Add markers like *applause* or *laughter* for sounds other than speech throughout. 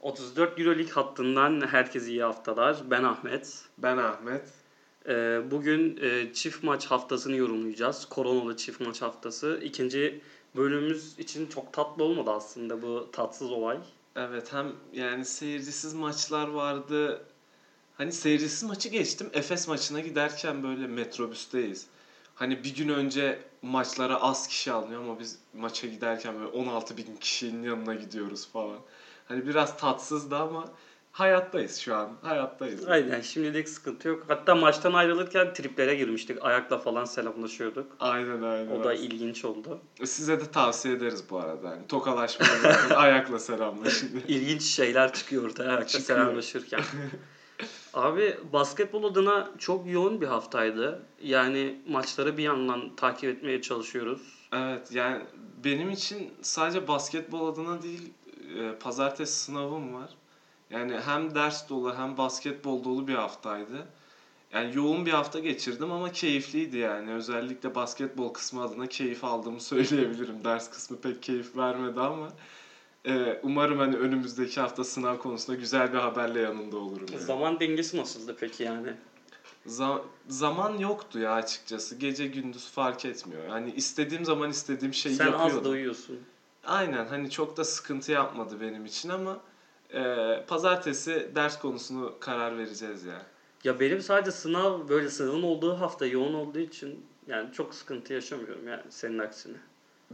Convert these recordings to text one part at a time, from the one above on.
34 Euroleague hattından herkese iyi haftalar. Ben Ahmet. Ben Ahmet. Ee, bugün e, çift maç haftasını yorumlayacağız. Koronalı çift maç haftası. İkinci bölümümüz için çok tatlı olmadı aslında bu tatsız olay. Evet hem yani seyircisiz maçlar vardı. Hani seyircisiz maçı geçtim. Efes maçına giderken böyle metrobüsteyiz. Hani bir gün önce maçlara az kişi alınıyor ama biz maça giderken böyle 16 bin kişinin yanına gidiyoruz falan. Hani biraz tatsızdı ama hayattayız şu an. Hayattayız. Aynen şimdilik sıkıntı yok. Hatta maçtan ayrılırken triplere girmiştik. Ayakla falan selamlaşıyorduk. Aynen aynen. O da ilginç oldu. Size de tavsiye ederiz bu arada. Yani tokalaşmayı bırakın, *laughs* ayakla selamlaşın. *laughs* İlginç şeyler çıkıyor ortaya ayakta Çıkıyor. selamlaşırken. *laughs* Abi basketbol adına çok yoğun bir haftaydı. Yani maçları bir yandan takip etmeye çalışıyoruz. Evet yani benim için sadece basketbol adına değil e, pazartesi sınavım var. Yani hem ders dolu hem basketbol dolu bir haftaydı. Yani yoğun bir hafta geçirdim ama keyifliydi yani. Özellikle basketbol kısmı adına keyif aldığımı söyleyebilirim. *laughs* Ders kısmı pek keyif vermedi ama e, umarım hani önümüzdeki hafta sınav konusunda güzel bir haberle yanında olurum. yani. Zaman dengesi nasıldı peki yani? Za- zaman yoktu ya açıkçası. Gece gündüz fark etmiyor. Yani istediğim zaman istediğim şeyi Sen yapıyordum. az da uyuyorsun. Aynen hani çok da sıkıntı yapmadı benim için ama e, pazartesi ders konusunu karar vereceğiz ya. Ya benim sadece sınav böyle sınavın olduğu hafta yoğun olduğu için yani çok sıkıntı yaşamıyorum yani senin aksine.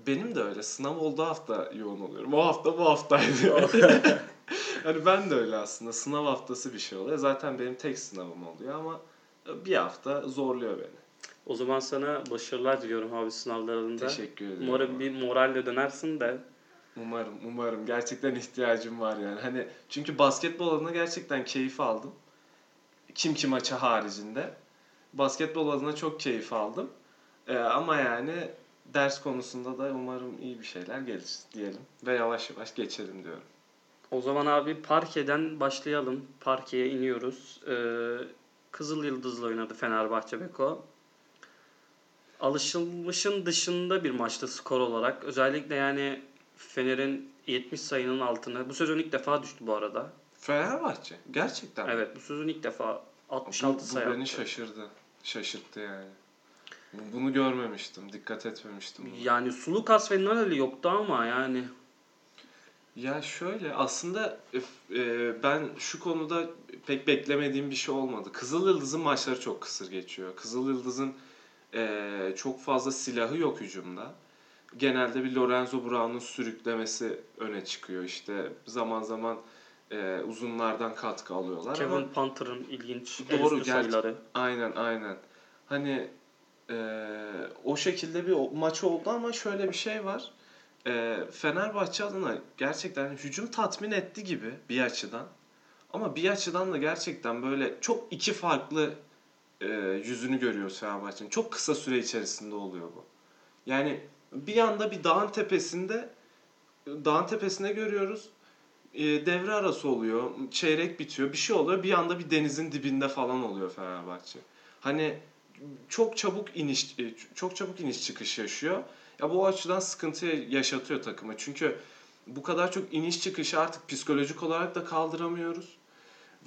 Benim de öyle sınav olduğu hafta yoğun oluyorum. O hafta bu haftaydı. *laughs* *laughs* hani ben de öyle aslında sınav haftası bir şey oluyor. Zaten benim tek sınavım oluyor ama bir hafta zorluyor beni. O zaman sana başarılar diliyorum abi sınavlarında. Teşekkür ederim. Umarım bir moralle dönersin de. Umarım, umarım. Gerçekten ihtiyacım var yani. Hani çünkü basketbol adına gerçekten keyif aldım. Kim ki maçı haricinde. Basketbol adına çok keyif aldım. Ee, ama yani ders konusunda da umarım iyi bir şeyler gelir diyelim. Ve yavaş yavaş geçelim diyorum. O zaman abi Parke'den başlayalım. Parke'ye iniyoruz. Ee, Kızıl Yıldız'la oynadı Fenerbahçe Beko. Alışılmışın dışında bir maçtı skor olarak. Özellikle yani Fener'in 70 sayının altına. Bu sezon ilk defa düştü bu arada. Fenerbahçe. Gerçekten. mi? Evet bu sezon ilk defa Bu, 66 bu sayı beni attı. şaşırdı. Şaşırttı yani. Bu- Bunu görmemiştim. Dikkat etmemiştim. buna. Yani Sulukas ve Naneli yoktu ama yani Ya şöyle aslında e, ben şu konuda pek beklemediğim bir şey olmadı. Kızıl Yıldız'ın maçları çok kısır geçiyor. Kızıl Yıldız'ın e, çok fazla silahı yok hücumda. Genelde bir Lorenzo Brown'un sürüklemesi öne çıkıyor. İşte zaman zaman e, uzunlardan katkı alıyorlar Kevin ama Panther'ın ilginç Doğru, el üstü gerçi- sayıları. Aynen aynen. Hani e, o şekilde bir maç oldu ama şöyle bir şey var. E, Fenerbahçe adına gerçekten hücum tatmin etti gibi bir açıdan. Ama bir açıdan da gerçekten böyle çok iki farklı e, yüzünü görüyoruz Fenerbahçe'nin. Çok kısa süre içerisinde oluyor bu. Yani bir anda bir dağın tepesinde dağın tepesinde görüyoruz. E, devre arası oluyor. Çeyrek bitiyor. Bir şey oluyor. Bir anda bir denizin dibinde falan oluyor Fenerbahçe. Hani çok çabuk iniş e, çok çabuk iniş çıkış yaşıyor. Ya bu açıdan sıkıntı yaşatıyor takıma. Çünkü bu kadar çok iniş çıkışı artık psikolojik olarak da kaldıramıyoruz.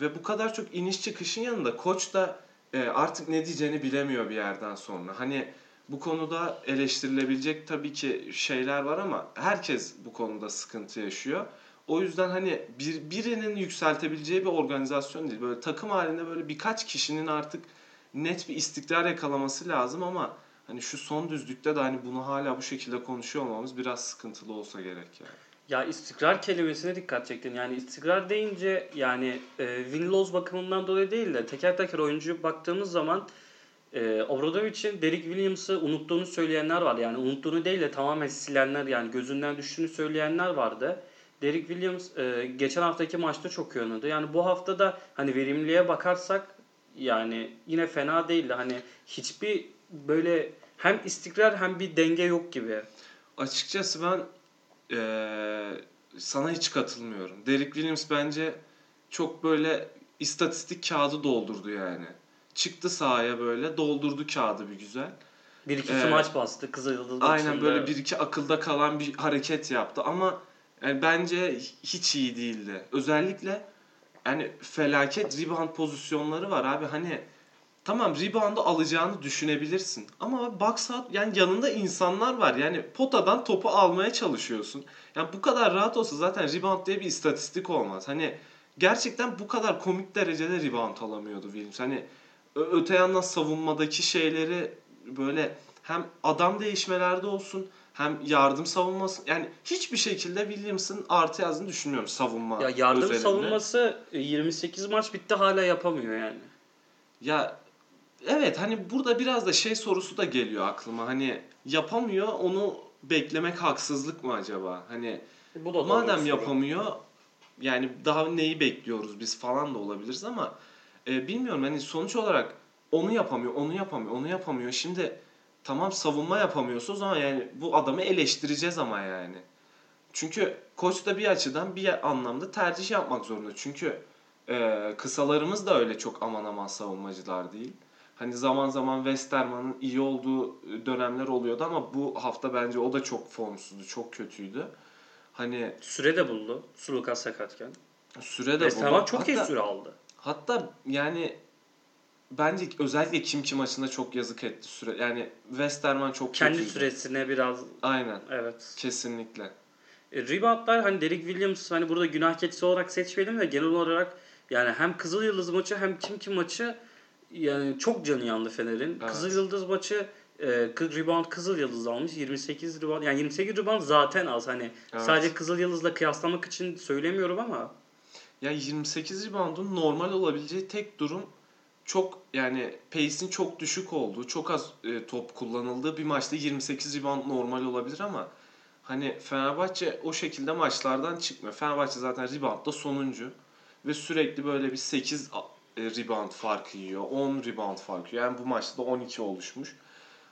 Ve bu kadar çok iniş çıkışın yanında koç da e, artık ne diyeceğini bilemiyor bir yerden sonra. Hani bu konuda eleştirilebilecek tabii ki şeyler var ama herkes bu konuda sıkıntı yaşıyor. O yüzden hani bir, birinin yükseltebileceği bir organizasyon değil. Böyle takım halinde böyle birkaç kişinin artık net bir istikrar yakalaması lazım ama hani şu son düzlükte de hani bunu hala bu şekilde konuşuyor olmamız biraz sıkıntılı olsa gerek yani. Ya istikrar kelimesine dikkat çektin. Yani istikrar deyince yani e, win-loss bakımından dolayı değil de teker teker oyuncuya baktığımız zaman e, Obradovic'in Derek Williams'ı unuttuğunu söyleyenler var. Yani unuttuğunu değil de tamamen silenler yani gözünden düştüğünü söyleyenler vardı. Derek Williams e, geçen haftaki maçta çok iyi oynadı. Yani bu hafta da hani verimliğe bakarsak yani yine fena değildi. Hani hiçbir böyle hem istikrar hem bir denge yok gibi. Açıkçası ben eee, sana hiç katılmıyorum. Derek Williams bence çok böyle istatistik kağıdı doldurdu yani. Çıktı sahaya böyle doldurdu kağıdı bir güzel. Bir iki Ee, maç bastı Kızılyıldız Aynen böyle bir iki akılda kalan bir hareket yaptı ama Yani bence hiç iyi değildi. Özellikle yani felaket rebound pozisyonları var abi. Hani tamam rebound'u alacağını düşünebilirsin. Ama box out yani yanında insanlar var. Yani potadan topu almaya çalışıyorsun. Yani bu kadar rahat olsa zaten rebound diye bir istatistik olmaz. Hani gerçekten bu kadar komik derecede rebound alamıyordu Williams. Hani öte yandan savunmadaki şeyleri böyle hem adam değişmelerde olsun hem yardım savunması yani hiçbir şekilde Williams'ın artı yazdığını düşünmüyorum savunma Ya yardım özelinde. savunması e, 28 maç bitti hala yapamıyor yani. Ya evet hani burada biraz da şey sorusu da geliyor aklıma. Hani yapamıyor onu beklemek haksızlık mı acaba? Hani Bu da madem soru. yapamıyor yani daha neyi bekliyoruz biz falan da olabiliriz ama e, bilmiyorum hani sonuç olarak onu yapamıyor, onu yapamıyor, onu yapamıyor. Şimdi tamam savunma yapamıyorsa o zaman yani bu adamı eleştireceğiz ama yani. Çünkü koç da bir açıdan bir anlamda tercih yapmak zorunda. Çünkü e, kısalarımız da öyle çok aman aman savunmacılar değil. Hani zaman zaman Westerman'ın iyi olduğu dönemler oluyordu ama bu hafta bence o da çok formsuzdu, çok kötüydü. Hani Süre de buldu. Sulukas sakatken. süre de Westerman buldu. çok iyi Hatta- süre aldı. Hatta yani bence özellikle Kimki maçında çok yazık etti süre. Yani Westerman çok Kendi kötüydü. süresine biraz Aynen. evet. Kesinlikle. E, reboundlar hani Derek Williams hani burada günah keçisi olarak seçmeyelim de genel olarak yani hem Kızıl Yıldız maçı hem Kim Kim maçı yani çok canı yandı Fener'in. Evet. Kızıl Yıldız maçı e, rebound Kızıl Yıldız almış 28 rebound yani 28 rebound zaten az hani Evet. sadece Kızıl Yıldız'la kıyaslamak için söylemiyorum ama Ya 28 reboundun normal olabileceği tek durum çok yani pace'in çok düşük olduğu, çok az e, top kullanıldığı bir maçta 28 rebound normal olabilir ama hani Fenerbahçe o şekilde maçlardan çıkmıyor. Fenerbahçe zaten reboundda sonuncu ve sürekli böyle bir 8 a- e, rebound farkı yiyor, 10 rebound farkı yiyor. Yani bu maçta da 12 oluşmuş.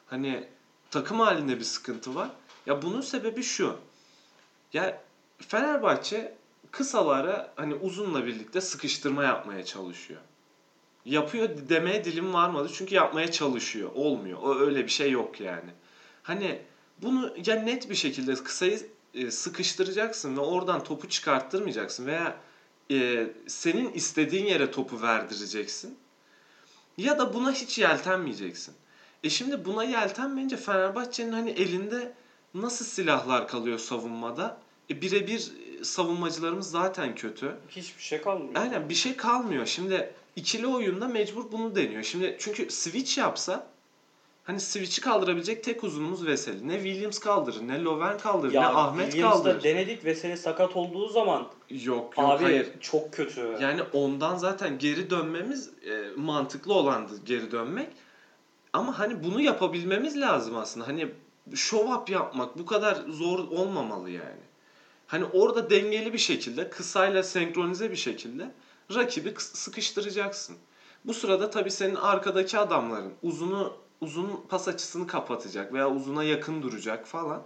Hani takım halinde bir sıkıntı var. Ya bunun sebebi şu. Ya Fenerbahçe kısalara hani uzunla birlikte sıkıştırma yapmaya çalışıyor. Yapıyor demeye dilim varmadı çünkü yapmaya çalışıyor. Olmuyor. O öyle bir şey yok yani. Hani bunu ya net bir şekilde kısayı e, sıkıştıracaksın ve oradan topu çıkarttırmayacaksın veya e, senin istediğin yere topu verdireceksin. Ya da buna hiç yeltenmeyeceksin. E şimdi buna yeltenmeyince Fenerbahçe'nin hani elinde nasıl silahlar kalıyor savunmada? E birebir e, savunmacılarımız zaten kötü. hiçbir şey kalmıyor. Aynen bir şey kalmıyor. Şimdi ikili oyunda mecbur bunu deniyor. Şimdi çünkü switch yapsa hani switch'i kaldırabilecek tek uzunumuz Veseli. Ne Williams kaldırır, ne Lovren kaldırır, ne Ahmet Williams'da kaldırır. denedik ve seni sakat olduğu zaman Yok yok abi hayır. çok kötü. Yani ondan zaten geri dönmemiz e, mantıklı olandı geri dönmek. Ama hani bunu yapabilmemiz lazım aslında. Hani show up yapmak bu kadar zor olmamalı yani. Hani orada dengeli bir şekilde, kısayla senkronize bir şekilde rakibi sıkıştıracaksın. Bu sırada tabii senin arkadaki adamların uzunu uzun pas açısını kapatacak veya uzuna yakın duracak falan.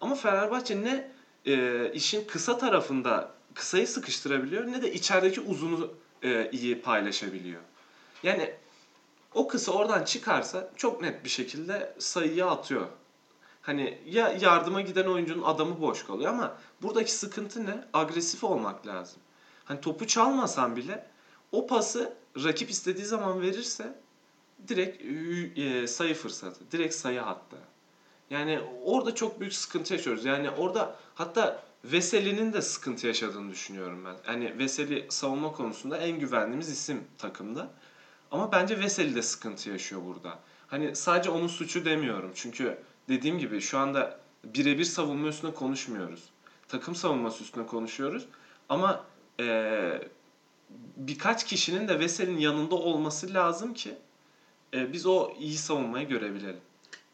Ama Fenerbahçe ne e, işin kısa tarafında kısayı sıkıştırabiliyor ne de içerideki uzunu e, iyi paylaşabiliyor. Yani o kısa oradan çıkarsa çok net bir şekilde sayıyı atıyor. Hani ya yardıma giden oyuncunun adamı boş kalıyor ama buradaki sıkıntı ne? Agresif olmak lazım. Hani topu çalmasan bile o pası rakip istediği zaman verirse direkt e, sayı fırsatı. Direkt sayı hatta. Yani orada çok büyük sıkıntı yaşıyoruz. Yani orada hatta Veseli'nin de sıkıntı yaşadığını düşünüyorum ben. Yani Veseli savunma konusunda en güvendiğimiz isim takımda. Ama bence Veseli de sıkıntı yaşıyor burada. Hani sadece onun suçu demiyorum. Çünkü dediğim gibi şu anda birebir savunma üstüne konuşmuyoruz. Takım savunması üstüne konuşuyoruz. Ama eee, birkaç kişinin de Veseli'nin yanında olması lazım ki e, biz o iyi savunmayı görebilelim.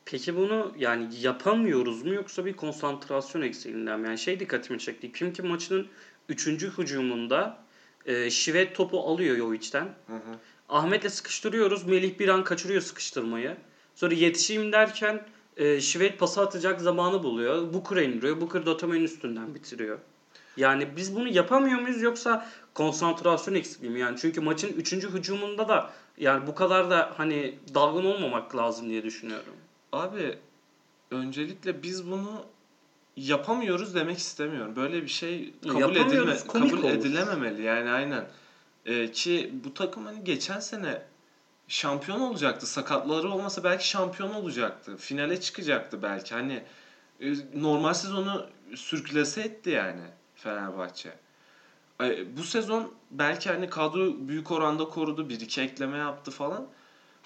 Peki bunu yani yapamıyoruz mu yoksa bir konsantrasyon eksikliğinden mi? Yani şey dikkatimi çekti. Kim ki maçının 3. hücumunda e, Şivet topu alıyor. Hı hı. Ahmet'le sıkıştırıyoruz. Melih bir an kaçırıyor sıkıştırmayı. Sonra yetişeyim derken e, Şivet pası atacak zamanı buluyor. Booker'a indiriyor. Booker da Otomen'in üstünden bitiriyor. Yani biz bunu yapamıyor muyuz yoksa konsantrasyon eksikliği mi? Yani çünkü maçın 3. hücumunda da yani bu kadar da hani dalgın olmamak lazım diye düşünüyorum. Abi öncelikle biz bunu yapamıyoruz demek istemiyorum. Böyle bir şey kabul edilme, kabul olur. edilememeli yani aynen. Ee, ki bu takım hani geçen sene şampiyon olacaktı. Sakatları olmasa belki şampiyon olacaktı. Finale çıkacaktı belki. Hani e, normal sezonu sürklese etti yani Fenerbahçe. Bu sezon belki hani kadro büyük oranda korudu. Bir iki ekleme yaptı falan.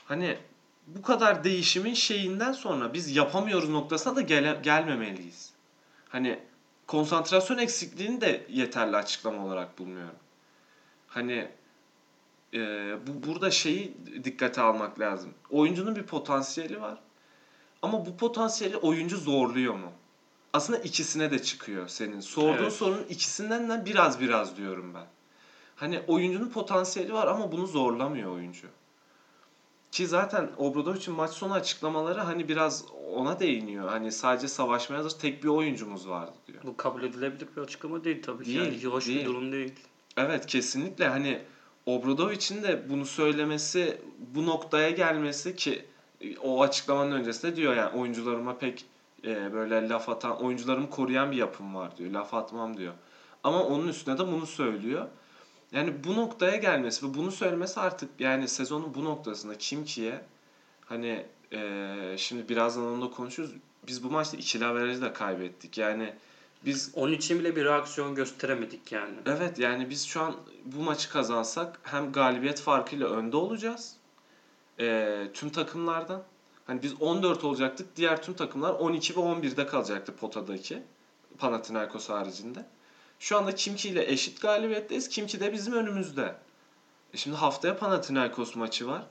Hani bu kadar değişimin şeyinden sonra biz yapamıyoruz noktasına da gele- gelmemeliyiz. Hani konsantrasyon eksikliğini de yeterli açıklama olarak bulmuyorum. Hani e, bu burada şeyi dikkate almak lazım. Oyuncunun bir potansiyeli var. Ama bu potansiyeli oyuncu zorluyor mu? Aslında ikisine de çıkıyor senin. Sorduğun Evet. sorunun ikisinden de biraz biraz diyorum ben. Hani oyuncunun potansiyeli var ama bunu zorlamıyor oyuncu. Ki zaten Obradovic'in maç sonu açıklamaları hani biraz ona değiniyor. Hani sadece savaşmaya hazır tek bir oyuncumuz vardı diyor. Bu kabul edilebilir bir açıklama değil tabii ki. Değil, Yani hoş değil. bir durum değil. Evet kesinlikle hani Obradovic'in de bunu söylemesi, bu noktaya gelmesi ki o açıklamanın öncesinde diyor yani oyuncularıma pek e, böyle laf atan, oyuncularımı koruyan bir yapım var diyor. Laf atmam diyor. Ama onun üstüne de bunu söylüyor. Yani bu noktaya gelmesi ve bunu söylemesi artık yani sezonun bu noktasında kim kiye hani e, şimdi birazdan onu da konuşuruz. Biz bu maçta ikili averajı da kaybettik. Yani biz Onun için bile bir reaksiyon gösteremedik yani. Evet yani biz şu an bu maçı kazansak hem galibiyet farkıyla önde olacağız. Ee, tüm takımlardan. Hani biz 14 olacaktık. Diğer tüm takımlar 12 ve 11'de kalacaktı potadaki. Panathinaikos haricinde. Şu anda Kimki ile eşit galibiyetteyiz. Kimki de bizim önümüzde. E şimdi haftaya Panathinaikos maçı var.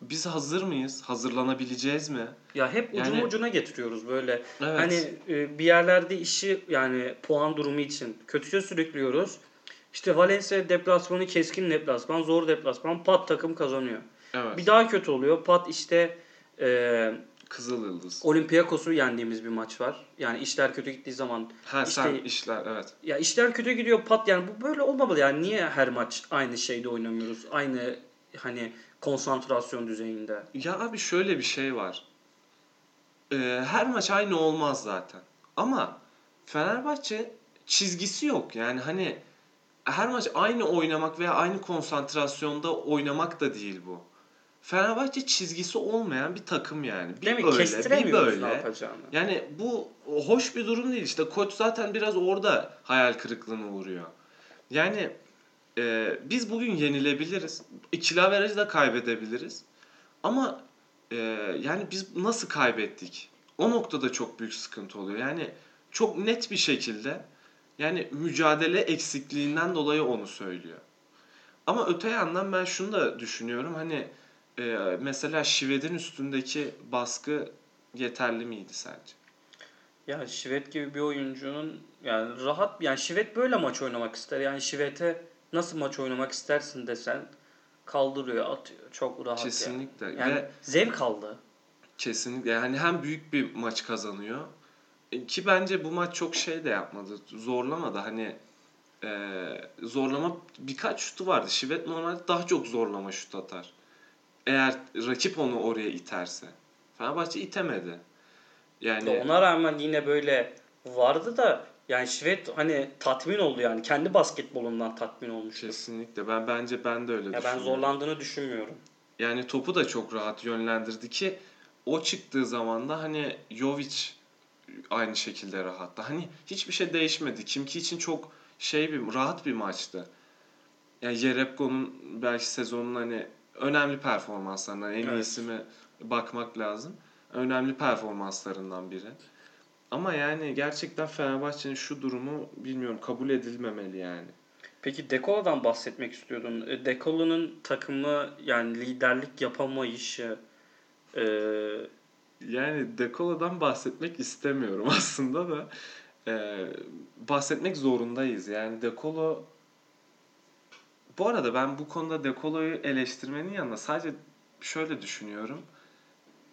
Biz hazır mıyız? Hazırlanabileceğiz mi? Ya hep ucunu Yani- ucuna getiriyoruz böyle. Evet. Hani e, bir yerlerde işi yani puan durumu için kötüye sürüklüyoruz. İşte Valencia deplasmanı keskin deplasman, zor deplasman. Pat takım kazanıyor. evet. Bir daha kötü oluyor. Pat işte e, Kızıl Yıldız. Olympiakos'u yendiğimiz bir maç var. Yani işler kötü gittiği zaman Ha sen işte- işler evet. ya işler kötü gidiyor pat yani bu böyle olmamalı yani niye her maç aynı şeyde oynamıyoruz? Aynı hani konsantrasyon düzeyinde. Ya abi şöyle bir şey var. Ee, her maç aynı olmaz zaten. Ama Fenerbahçe çizgisi yok. Yani hani her maç aynı oynamak veya aynı konsantrasyonda oynamak da değil bu. Fenerbahçe çizgisi olmayan bir takım yani. Bir Değil mi? böyle, bir böyle. ne yapacağını. Yani bu hoş bir durum değil. İşte koç zaten biraz orada hayal kırıklığına uğruyor. Yani e, biz bugün yenilebiliriz. İkili averajı da kaybedebiliriz. Ama e, yani biz nasıl kaybettik? O noktada çok büyük sıkıntı oluyor. Yani çok net bir şekilde yani mücadele eksikliğinden dolayı onu söylüyor. Ama öte yandan ben şunu da düşünüyorum. Hani e, mesela Şived'in üstündeki baskı yeterli miydi sence? Ya Şivet gibi bir oyuncunun yani rahat yani Şivet böyle maç oynamak ister. Yani Şivet'e nasıl maç oynamak istersin desen kaldırıyor, atıyor. Çok rahat yani. Kesinlikle. Yani Ve zevk aldı. kesinlikle yani hem büyük bir maç kazanıyor e, ki bence bu maç çok şey de yapmadı. Zorlamadı. Hani e, zorlama birkaç şutu vardı. Şivet normalde daha çok zorlama şut atar. Eğer rakip onu oraya iterse. Fenerbahçe itemedi. Yani Ya Ona rağmen yine böyle vardı da yani Şivet hani tatmin oldu yani. Kendi basketbolundan tatmin olmuştu. kesinlikle ben bence ben de öyle Ya ben zorlandığını düşünmüyorum. Yani topu da çok rahat yönlendirdi ki o çıktığı zaman da hani Jovic aynı şekilde rahattı. Hani hiçbir şey değişmedi. Kimki için çok şey bir rahat bir maçtı. Yani Jerebko'nun belki sezonun hani önemli performanslarından en Evet. iyisi mi bakmak lazım. Önemli performanslarından biri. Ama yani gerçekten Fenerbahçe'nin şu durumu bilmiyorum kabul edilmemeli yani. Peki Dekolo'dan bahsetmek istiyordun. E, Dekolo'nun takımı yani liderlik yapamayışı e, Yani Dekola'dan bahsetmek istemiyorum *laughs* aslında da Ee, bahsetmek zorundayız. Yani Dekolo bu arada ben bu konuda Dekolo'yu eleştirmenin yanında sadece şöyle düşünüyorum.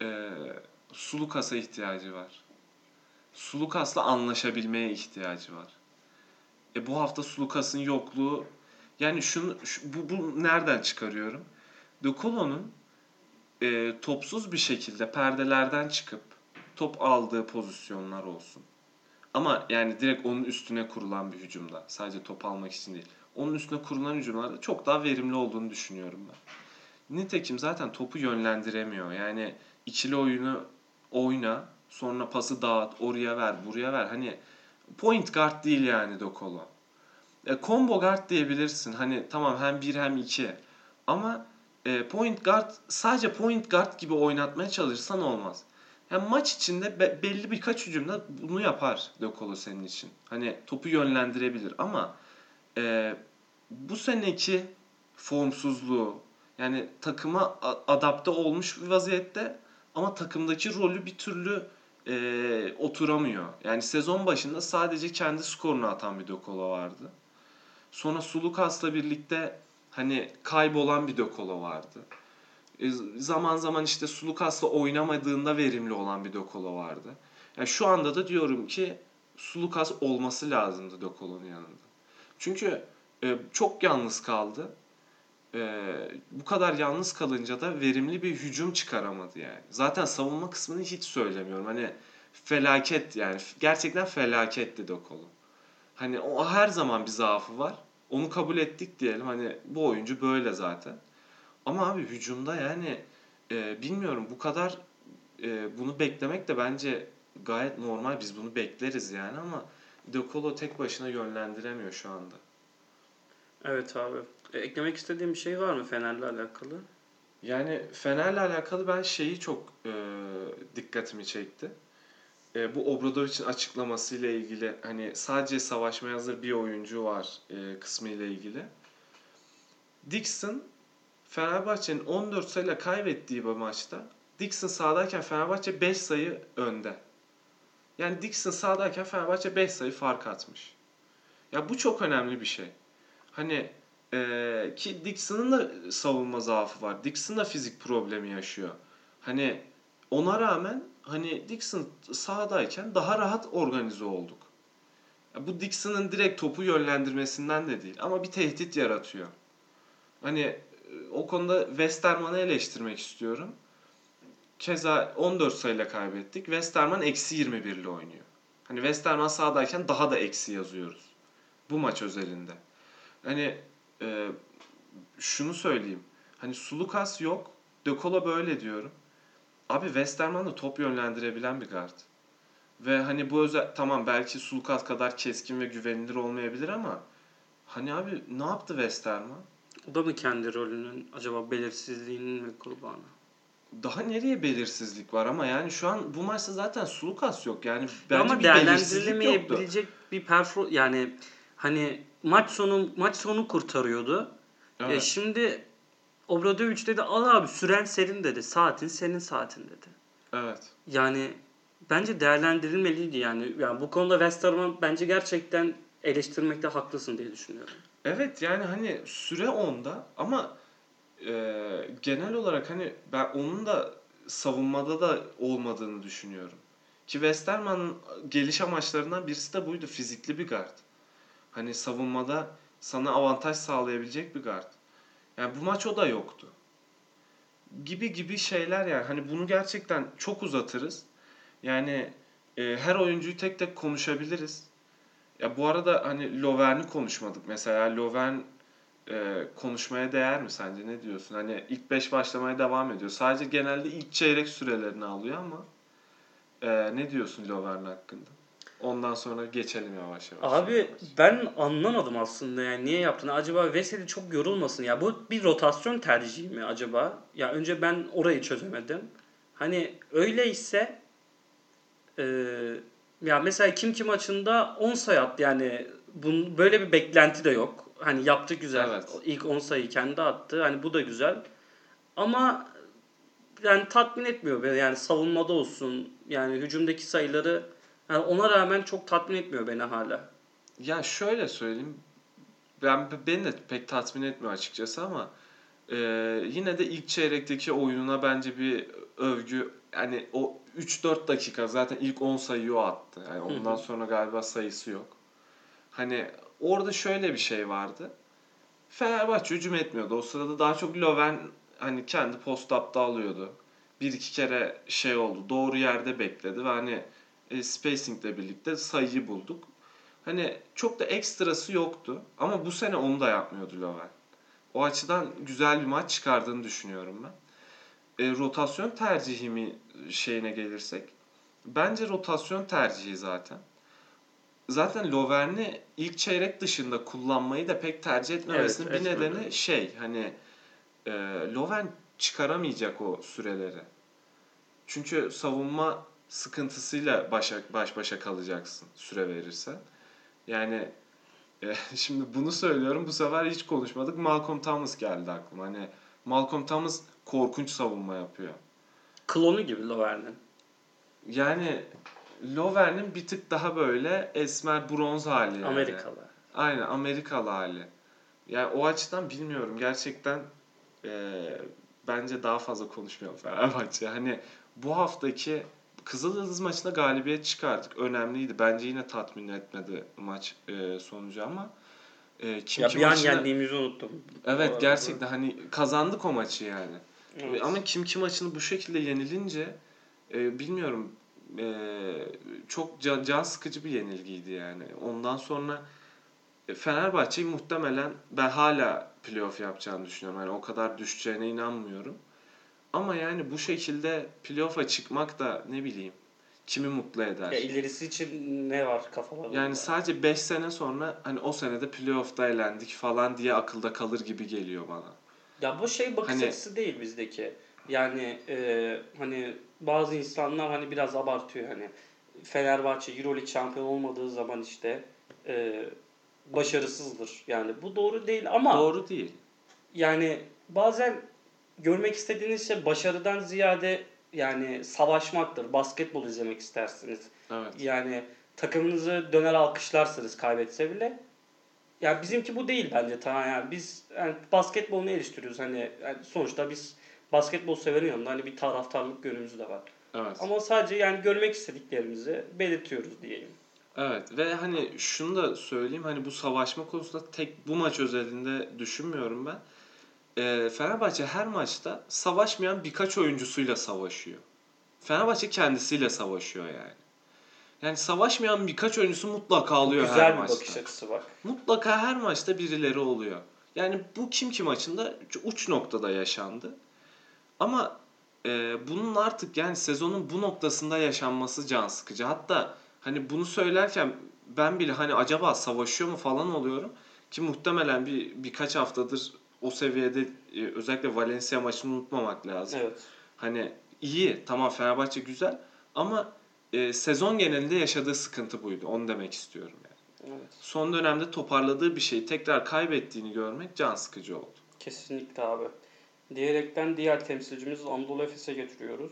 Ee, Sulukas'a ihtiyacı var. Sulukas'la anlaşabilmeye ihtiyacı var. E bu hafta Sulukas'ın yokluğu yani şunu şu- bu, bu nereden çıkarıyorum? Dekolo'nun e, topsuz bir şekilde perdelerden çıkıp top aldığı pozisyonlar olsun. Ama yani direkt onun üstüne kurulan bir hücumda. Sadece top almak için değil. Onun üstüne kurulan hücumlarda çok daha verimli olduğunu düşünüyorum ben. Nitekim zaten topu yönlendiremiyor. Yani ikili oyunu oyna, sonra pası dağıt, oraya ver, buraya ver. Hani point guard değil yani Dokolo. E, combo guard diyebilirsin. Hani tamam hem bir hem iki. Ama e, point guard sadece point guard gibi oynatmaya çalışsan olmaz. Yani maç içinde be, belli birkaç hücumda bunu yapar Dokolo senin için. Hani topu yönlendirebilir ama e, bu seneki formsuzluğu yani takıma adapte olmuş bir vaziyette ama takımdaki rolü bir türlü e, oturamıyor. Yani sezon başında sadece kendi skorunu atan bir Dokolo vardı. Sonra Sulukas'la birlikte hani kaybolan bir Dokolo vardı. E, zaman zaman işte Sulukas'la oynamadığında verimli olan bir Dokolo vardı. Yani şu anda da diyorum ki Sulukas olması lazımdı Dokolo'nun yanında. Çünkü e, çok yalnız kaldı. E, bu kadar yalnız kalınca da verimli bir hücum çıkaramadı yani. Zaten savunma kısmını hiç söylemiyorum. Hani felaket yani gerçekten felaketti Dokolo. Hani o her zaman bir zaafı var. Onu kabul ettik diyelim. Hani bu oyuncu böyle zaten. Ama abi hücumda yani e, bilmiyorum bu kadar e, bunu beklemek de bence gayet normal. Biz bunu bekleriz yani ama Dokolo tek başına yönlendiremiyor şu anda. Evet abi. E, eklemek istediğim bir şey var mı Fener'le alakalı? Yani Fener'le alakalı ben şeyi çok e, dikkatimi çekti. E, bu Obradovic'in açıklamasıyla ilgili hani sadece savaşmaya hazır bir oyuncu var e, kısmı ile ilgili. Dixon Fenerbahçe'nin 14 sayıyla kaybettiği bu maçta Dixon sahadayken Fenerbahçe 5 sayı önde. Yani Dixon sahadayken Fenerbahçe 5 sayı fark atmış. Ya bu çok önemli bir şey. Hani ee, ki Dixon'ın da savunma zaafı var. Dixon da fizik problemi yaşıyor. Hani ona rağmen hani Dixon sahadayken daha rahat organize olduk. Ya bu Dixon'ın direkt topu yönlendirmesinden de değil ama bir tehdit yaratıyor. Hani e, o konuda Westerman'ı eleştirmek istiyorum. Keza 14 sayıyla kaybettik. Westerman eksi 21 ile oynuyor. Hani Westerman sahadayken daha da eksi yazıyoruz. Bu maç özelinde. Hani e, şunu söyleyeyim. Hani Sulukas yok. De böyle diyorum. Abi Westerman da top yönlendirebilen bir guard. Ve hani bu özel tamam belki Sulukas kadar keskin ve güvenilir olmayabilir ama hani abi ne yaptı Westerman? O da mı kendi rolünün acaba belirsizliğinin mi kurbanı? Daha nereye belirsizlik var ama yani şu an bu maçta zaten Sulukas yok. Yani bence ama bir değerlendirilemeyebilecek bir perform yani hani maç sonu maç sonu kurtarıyordu. Evet. E şimdi Obradoviç dedi al abi süren senin dedi. Saatin senin saatin dedi. Evet. Yani bence değerlendirilmeliydi yani. Yani bu konuda Westerman bence gerçekten eleştirmekte haklısın diye düşünüyorum. Evet yani hani süre onda ama e, genel olarak hani ben onun da savunmada da olmadığını düşünüyorum. Ki Westerman'ın geliş amaçlarından birisi de buydu. Fizikli bir guard. Hani savunmada sana avantaj sağlayabilecek bir guard. Yani bu maç o da yoktu. Gibi gibi şeyler yani. Hani bunu gerçekten çok uzatırız. Yani e, her oyuncuyu tek tek konuşabiliriz. Ya bu arada hani Lovern'i konuşmadık. Mesela Lovern e, konuşmaya değer mi sence? Ne diyorsun? Hani ilk 5 başlamaya devam ediyor. Sadece genelde ilk çeyrek sürelerini alıyor ama e, ne diyorsun Lovern hakkında? Ondan sonra geçelim yavaş yavaş. Abi yavaş. ben anlamadım aslında yani niye yaptığını. Acaba Veseli çok yorulmasın ya. Bu bir rotasyon tercihi mi acaba? Ya önce ben orayı çözemedim. Hani öyleyse e, ya mesela kim kim maçında 10 sayı attı yani bun, böyle bir beklenti de yok. Hani yaptı güzel. Evet. İlk 10 sayıyı kendi attı. Hani bu da güzel. Ama yani tatmin etmiyor beni. Yani savunmada olsun. Yani hücumdaki sayıları yani ona rağmen çok tatmin etmiyor beni hala. Ya şöyle söyleyeyim. Ben beni de pek tatmin etmiyor açıkçası ama e, yine de ilk çeyrekteki oyununa bence bir övgü yani o 3-4 dakika zaten ilk 10 sayıyı o attı. Yani ondan sonra galiba sayısı yok. Hani orada şöyle bir şey vardı. Fenerbahçe hücum etmiyordu. O sırada daha çok Löwen hani kendi post up'ta alıyordu. Bir iki kere şey oldu. Doğru yerde bekledi ve hani e, spacing ile birlikte sayıyı bulduk. Hani çok da ekstrası yoktu ama bu sene onu da yapmıyordu Löwen. O açıdan güzel bir maç çıkardığını düşünüyorum ben. E, rotasyon tercihi mi şeyine gelirsek. Bence rotasyon tercihi zaten. Zaten Lovern'i ilk çeyrek dışında kullanmayı da pek tercih etmemesinin Evet, bir etmedi. nedeni şey hani e, Lovern çıkaramayacak o süreleri. Çünkü savunma sıkıntısıyla başa, baş başa kalacaksın süre verirsen. Yani e, *laughs* şimdi bunu söylüyorum bu sefer hiç konuşmadık. Malcolm Thomas geldi aklıma. Hani Malcolm Thomas korkunç savunma yapıyor. Klonu gibi Lovern'in. Yani Lovern'in bir tık daha böyle esmer bronz hali yani. Amerikalı. Aynen Amerikalı hali. Yani o açıdan bilmiyorum. Gerçekten e, bence daha fazla konuşmuyorum Fenerbahçe. Hani bu haftaki Kızılyıldız maçında galibiyet çıkardık. Önemliydi. Bence yine tatmin etmedi maç e, sonucu ama e, kim Ya ki bir an maçına- yendiğimizi unuttum. Evet gerçekten hani kazandık o maçı yani. Evet. Ama kim ki maçını bu şekilde yenilince e, bilmiyorum e, çok can, can sıkıcı bir yenilgiydi yani. Ondan sonra e, Fenerbahçe'yi muhtemelen ben hala playoff yapacağını düşünüyorum. Yani o kadar düşeceğine inanmıyorum. Ama yani bu şekilde playoff'a çıkmak da ne bileyim kimi mutlu eder. Ya ilerisi için ne var kafalarında? Yani sadece 5 sene sonra hani o senede playoff'ta elendik falan diye akılda kalır gibi geliyor bana. Ya bu şey bakış Hani- açısı değil bizdeki. Yani e, hani bazı insanlar hani biraz abartıyor hani Fenerbahçe Euroleague şampiyon olmadığı zaman işte e, başarısızdır. Yani bu doğru değil ama Doğru değil. yani bazen görmek istediğiniz şey başarıdan ziyade yani savaşmaktır. Basketbol izlemek istersiniz. Evet. Yani takımınızı döner alkışlarsınız kaybetse bile. Yani bizimki bu değil bence tamam yani biz yani basketbolunu eleştiriyoruz hani yani sonuçta biz basketbol severin yanında hani bir taraftarlık yönümüz de var. Evet. Ama sadece yani görmek istediklerimizi belirtiyoruz diyelim. Evet ve hani şunu da söyleyeyim hani bu savaşma konusunda tek bu maç özelinde düşünmüyorum ben. Ee, Fenerbahçe her maçta savaşmayan birkaç oyuncusuyla savaşıyor. Fenerbahçe kendisiyle savaşıyor yani. Yani savaşmayan birkaç oyuncusu mutlaka oluyor her Güzel bir maçta. bakış açısı bak. Mutlaka her maçta birileri oluyor. Yani bu kim ki maçında uç noktada yaşandı. Ama e, bunun artık yani sezonun bu noktasında yaşanması can sıkıcı. Hatta hani bunu söylerken ben bile hani acaba savaşıyor mu falan oluyorum. Ki muhtemelen bir birkaç haftadır o seviyede e, özellikle Valencia maçını unutmamak lazım. Evet. Hani iyi tamam Fenerbahçe güzel ama e, sezon genelinde yaşadığı sıkıntı buydu. Onu demek istiyorum yani Evet. son dönemde toparladığı bir şeyi tekrar kaybettiğini görmek can sıkıcı oldu. Kesinlikle abi. Diyerekten diğer temsilcimiz Anadolu Efes'e getiriyoruz.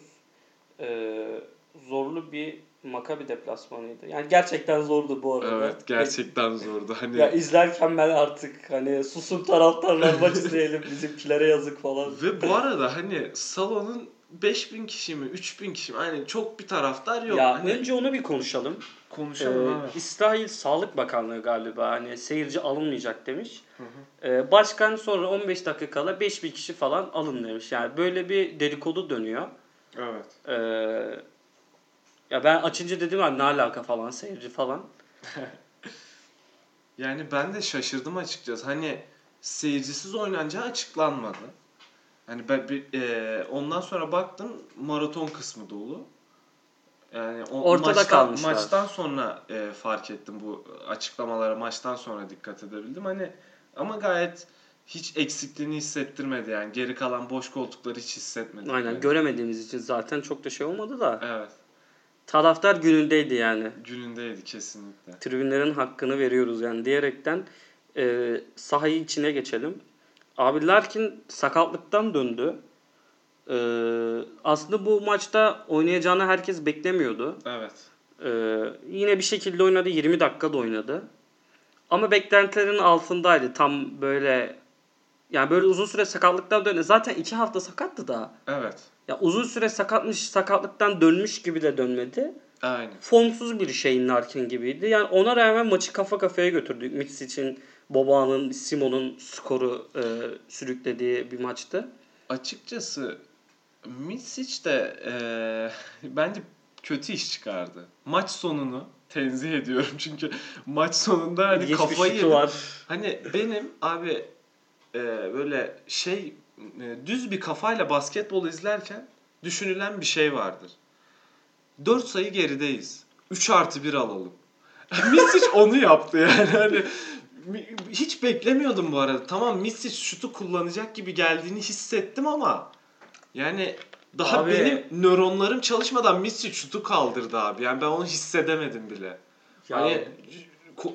Ee, zorlu bir Makabi deplasmanıydı. Yani gerçekten zordu bu arada. Evet gerçekten zordu. Hani Ya izlerken ben artık hani susun taraftarlar maç izleyelim bizimkilere yazık falan. ve bu arada hani salonun 5000 kişi mi 3000 kişi mi hani çok bir taraftar yok. ya hani önce onu bir konuşalım. konuşalım Ee. İsrail Sağlık Bakanlığı galiba hani seyirci alınmayacak demiş. Hı hı. Ee, başkan sonra 15 dakika kala 5000 kişi falan alın demiş. Yani böyle bir dedikodu dönüyor. Evet. Ee, ya ben açınca dedim abi ne alaka falan seyirci falan. *laughs* Yani ben de şaşırdım açıkçası. Hani seyircisiz oynanacağı açıklanmadı. Hani ben bir, e, ondan sonra baktım maraton kısmı dolu. Yani o, Ortada maçtan, kalmışlar. Maçtan sonra e, fark ettim bu açıklamalara. Maçtan sonra dikkat edebildim. Hani ama gayet hiç eksikliğini hissettirmedi yani. Geri kalan boş koltukları hiç hissetmedim. Aynen yani. göremediğimiz için zaten çok da şey olmadı da. Evet. Taraftar günündeydi yani. Günündeydi kesinlikle. Tribünlerin hakkını veriyoruz yani diyerekten e, sahayı içine geçelim. Abi Larkin sakatlıktan döndü. E, aslında bu maçta oynayacağını herkes beklemiyordu. Evet. E, yine bir şekilde oynadı. 20 dakika da oynadı. Ama beklentilerin altındaydı. Tam böyle yani böyle uzun süre sakatlıktan döndü. Zaten 2 hafta sakattı da. Evet. Ya uzun süre sakatmış, sakatlıktan dönmüş gibi de dönmedi. Aynen. Formsuz bir şeyin Larkin gibiydi. Yani ona rağmen maçı kafa kafaya götürdük. Mitsic'in, Boba'nın, Simon'un skoru e, sürüklediği bir maçtı. Açıkçası Misic de e, *laughs* bence kötü iş çıkardı. Maç sonunu tenzih ediyorum *laughs* çünkü maç sonunda hani Geçmiş kafayı yedim. var. Hani benim abi e, böyle şey e, düz bir kafayla basketbol izlerken düşünülen bir şey vardır. 4 sayı gerideyiz. 3 artı 1 alalım. *laughs* Misic onu yaptı yani. Hani hiç beklemiyordum bu arada. Tamam Misic şutu kullanacak gibi geldiğini hissettim ama yani daha Abi- benim nöronlarım çalışmadan Misic şutu kaldırdı abi. Yani ben onu hissedemedim bile. Ya, Hani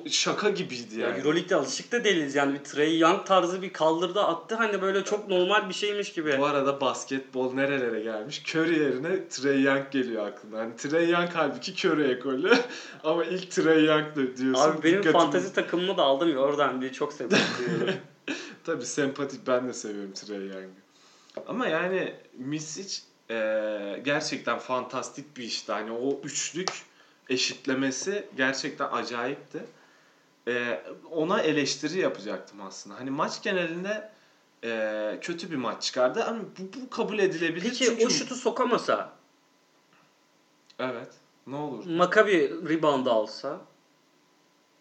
şaka gibiydi ya yani. Euroleague'de alışık da değiliz yani bir Trey Young tarzı bir kaldırdı attı hani böyle çok normal bir şeymiş gibi. Bu arada basketbol nerelere gelmiş? Curry yerine Trey Young geliyor aklına. Hani Trey Young halbuki Curry ekolü *laughs* ama ilk Trey Young diyorsun. Abi benim Dikkatimi- fantezi takımımı da aldım ya oradan bir çok seviyorum. *laughs* Tabii sempatik ben de seviyorum Trey Young'ı. Ama yani Misic eee, gerçekten fantastik bir işti. Hani o üçlük eşitlemesi gerçekten acayipti. Eee, ona eleştiri yapacaktım aslında. Hani maç genelinde eee, kötü bir maç çıkardı ama bu, bu kabul edilebilir. Peki çünkü... o şutu sokamasa Evet. Ne olur? Maccabi rebound alsa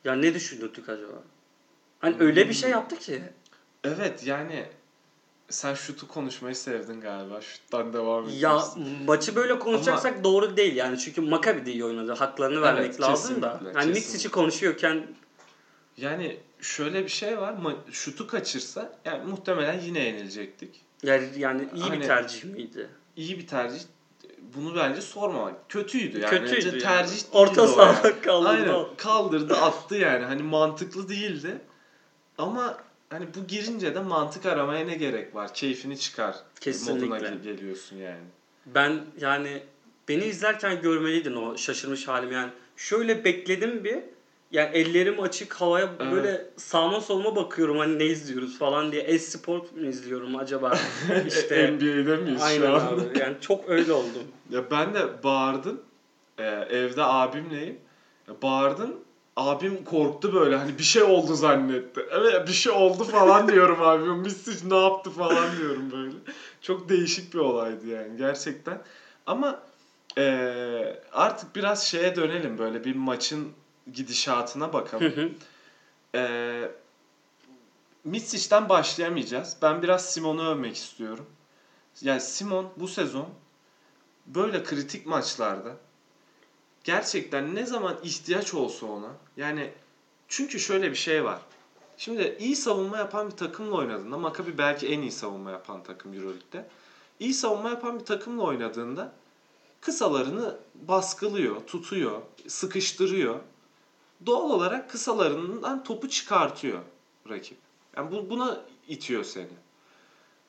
ya ne düşünürdük acaba? Hani öyle bir şey yaptı ki. Evet yani sen şutu konuşmayı sevdin galiba. Şuttan devam Ya ediyorsun. maçı böyle konuşacaksak doğru değil yani çünkü Maccabi de iyi oynadı. Haklarını vermek Evet, lazım da. Yani. Mitsic'i konuşuyorken Yani şöyle bir şey var. ma- Şutu kaçırsa yani muhtemelen yine yenilecektik. yani, yani iyi Hani- bir tercih miydi? İyi bir tercih. Bunu bence sormamak. Kötüydü yani. Kötüydü yani. tercih Orta saha yani. kaldırdı. Aynen. Kaldırdı attı yani. Hani mantıklı değildi. Ama hani bu girince de mantık aramaya ne gerek var? Keyfini çıkar. Kesinlikle. Moduna gel- geliyorsun yani. Ben yani beni izlerken görmeliydin o şaşırmış halimi yani. Şöyle bekledim bir. Yani ellerim açık havaya Evet. böyle sağma soluma bakıyorum hani ne izliyoruz falan diye. E-sport mu izliyorum acaba? *laughs* işte NBA'de miyiz aynen şu an? abi. Yani çok öyle oldum. Ya ben de bağırdım. Ee, evde abimleyim. Bağırdım. Abim korktu böyle hani bir şey oldu zannetti. Evet bir şey oldu falan *laughs* diyorum abim. Misic ne yaptı falan diyorum böyle. Çok değişik bir olaydı yani gerçekten. Ama ee, artık biraz şeye dönelim böyle bir maçın gidişatına bakalım. hı. Ee, Misic'den başlayamayacağız. Ben biraz Simon'u övmek istiyorum. Yani Simon bu sezon böyle kritik maçlarda gerçekten ne zaman ihtiyaç olsa ona yani çünkü şöyle bir şey var. Şimdi iyi savunma yapan bir takımla oynadığında Maccabi belki en iyi savunma yapan takım Euroleague'de. İyi savunma yapan bir takımla oynadığında kısalarını baskılıyor, tutuyor, sıkıştırıyor. Doğal olarak kısalarından topu çıkartıyor rakip. Yani bu, buna itiyor seni.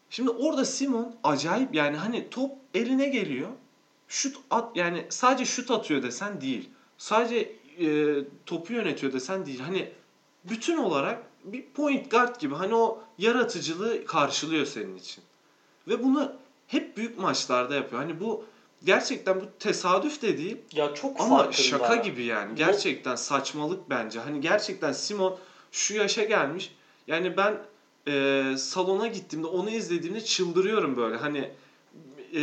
Şimdi orada Simon acayip yani hani top eline geliyor. Şut at yani sadece şut atıyor desen değil. Sadece e, topu yönetiyor desen değil. Hani bütün olarak bir point guard gibi hani o yaratıcılığı karşılıyor senin için. Ve bunu hep büyük maçlarda yapıyor. Hani bu gerçekten bu tesadüf de değil. Ya çok Ama farkında. şaka gibi yani. Bu- Gerçekten saçmalık bence. Hani gerçekten Simon şu yaşa gelmiş. Yani ben e, salona gittiğimde onu izlediğimde çıldırıyorum böyle. Hani e,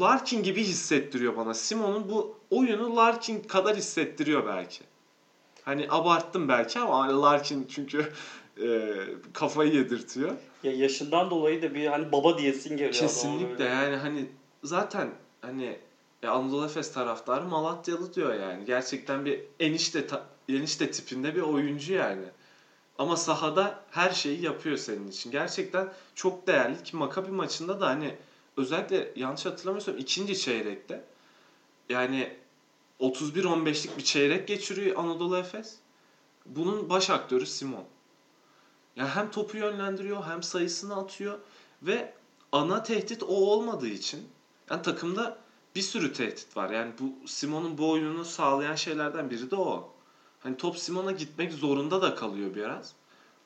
Larkin gibi hissettiriyor bana. Simon'un bu oyunu Larkin kadar hissettiriyor belki. Hani abarttım belki ama Larkin çünkü e, kafayı yedirtiyor. Ya yaşından dolayı da bir hani baba diyesin geliyor. Kesinlikle yani hani zaten hani ya Anadolu Efes taraftarı Malatyalı diyor yani. Gerçekten bir enişte enişte tipinde bir oyuncu yani. Ama sahada her şeyi yapıyor senin için. Gerçekten çok değerli ki Maccabi maçında da hani özellikle yanlış hatırlamıyorsam ikinci çeyrekte yani 31-15'lik bir çeyrek geçiriyor Anadolu Efes. Bunun baş aktörü Simon. Yani hem topu yönlendiriyor hem sayısını atıyor ve ana tehdit o olmadığı için yani takımda bir sürü tehdit var. Yani bu Simon'un bu oyununu sağlayan şeylerden biri de o. Hani top Simon'a gitmek zorunda da kalıyor biraz.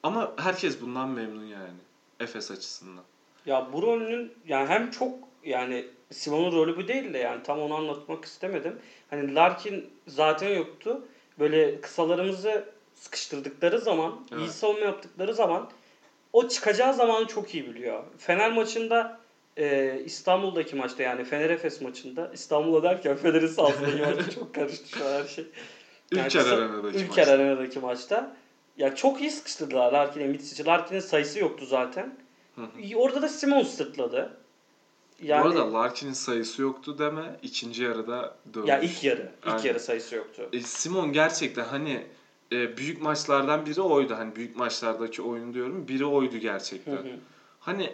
Ama herkes bundan memnun yani. Efes açısından. Ya bu rolünün yani hem çok yani Simon'un rolü bu değil de yani tam onu anlatmak istemedim. Hani Larkin zaten yoktu. Böyle kısalarımızı sıkıştırdıkları zaman, iyi Evet. savunma yaptıkları zaman o çıkacağı zamanı çok iyi biliyor. Fener maçında e, İstanbul'daki maçta yani Fener Efes maçında İstanbul'a derken Fener'in sahasındaki *laughs* maçta çok karıştı şu an her şey. Yani Ülker kısa- Arena'daki Ülker maçta. Arena'daki maçta. Ya çok iyi sıkıştırdılar Larkin'e Mitsic'i. Larkin'in sayısı yoktu zaten. Hı hı. Orada da Simon sırtladı. Bu arada Larkin'in sayısı yoktu deme. ikinci yarıda dövmüş. ya ilk yarı, ilk Aynen. yarı sayısı yoktu. E, Simon gerçekten hani e, büyük maçlardan biri oydu. Hani büyük maçlardaki oyun diyorum. Biri oydu gerçekten. Hı hı. Hani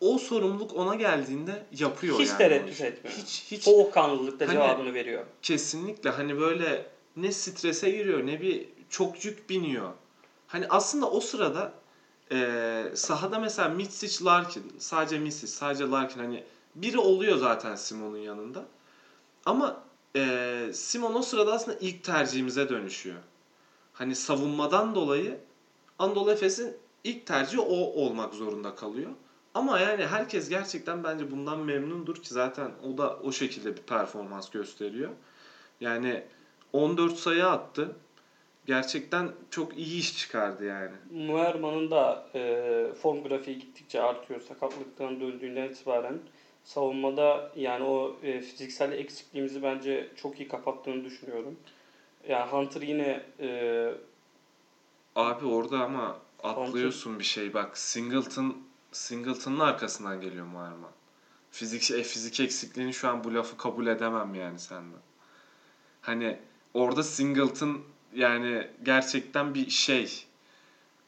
o sorumluluk ona geldiğinde yapıyor Hiç yani. tereddüt o işi. etmiyor. Hiç hiç Soğukkanlılıkla Hani- cevabını veriyor. kesinlikle hani böyle ne strese giriyor ne bir çok yük biniyor. Hani aslında o sırada e, sahada mesela Mitsic, Larkin, sadece Mitsic, sadece Larkin hani biri oluyor zaten Simon'un yanında. Ama e, Simon o sırada aslında ilk tercihimize dönüşüyor. Hani savunmadan dolayı Anadolu Efes'in ilk tercihi o olmak zorunda kalıyor. Ama yani herkes gerçekten bence bundan memnundur ki zaten o da o şekilde bir performans gösteriyor. Yani 14 sayı attı. Gerçekten çok iyi iş çıkardı yani. Muerman'ın da e, form grafiği gittikçe artıyor. Sakatlıktan döndüğünden itibaren savunmada yani o e, fiziksel eksikliğimizi bence çok iyi kapattığını düşünüyorum. Yani Hunter yine e, Abi orada ama atlıyorsun bir şey. Bak Singleton Singleton'ın arkasından geliyor Muharman. Fizik e, fizik eksikliğini şu an bu lafı kabul edemem yani senden. Hani orada Singleton yani gerçekten bir şey.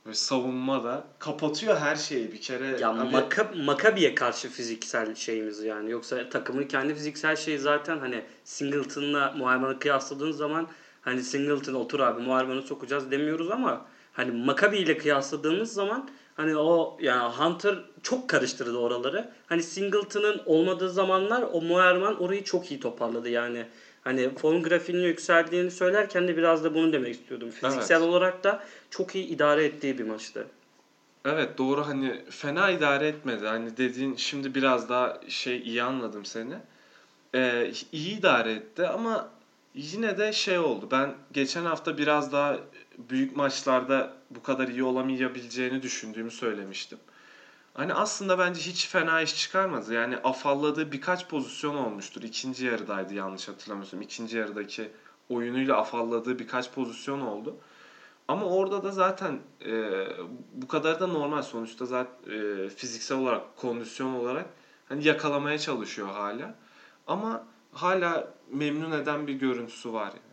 Böyle savunmada kapatıyor her şeyi bir kere. ya Abi- Maka, Maccabi'ye karşı fiziksel şeyimiz yani. Yoksa takımın kendi fiziksel şeyi zaten hani Singleton'la Muerman'ı kıyasladığın zaman hani Singleton otur abi Muerman'ı sokacağız demiyoruz ama hani Maccabi ile kıyasladığımız zaman hani o yani Hunter çok karıştırdı oraları. Hani Singleton'ın olmadığı zamanlar o Muerman orayı çok iyi toparladı yani. Hani form grafiğinin yükseldiğini söylerken de biraz da bunu demek istiyordum. Fiziksel Evet. olarak da çok iyi idare ettiği bir maçtı. Evet doğru hani fena idare etmedi. Hani dediğin şimdi biraz daha şey iyi anladım seni. Ee, iyi idare etti ama yine de şey oldu. Ben geçen hafta biraz daha büyük maçlarda bu kadar iyi olamayabileceğini düşündüğümü söylemiştim. Hani aslında bence hiç fena iş çıkarmadı. Yani afalladığı birkaç pozisyon olmuştur. İkinci yarıdaydı yanlış hatırlamıyorsam. İkinci yarıdaki oyunuyla afalladığı birkaç pozisyon oldu. Ama orada da zaten e, bu kadar da normal sonuçta zaten e, fiziksel olarak, kondisyon olarak hani yakalamaya çalışıyor hala. Ama hala memnun eden bir görüntüsü var. Yani.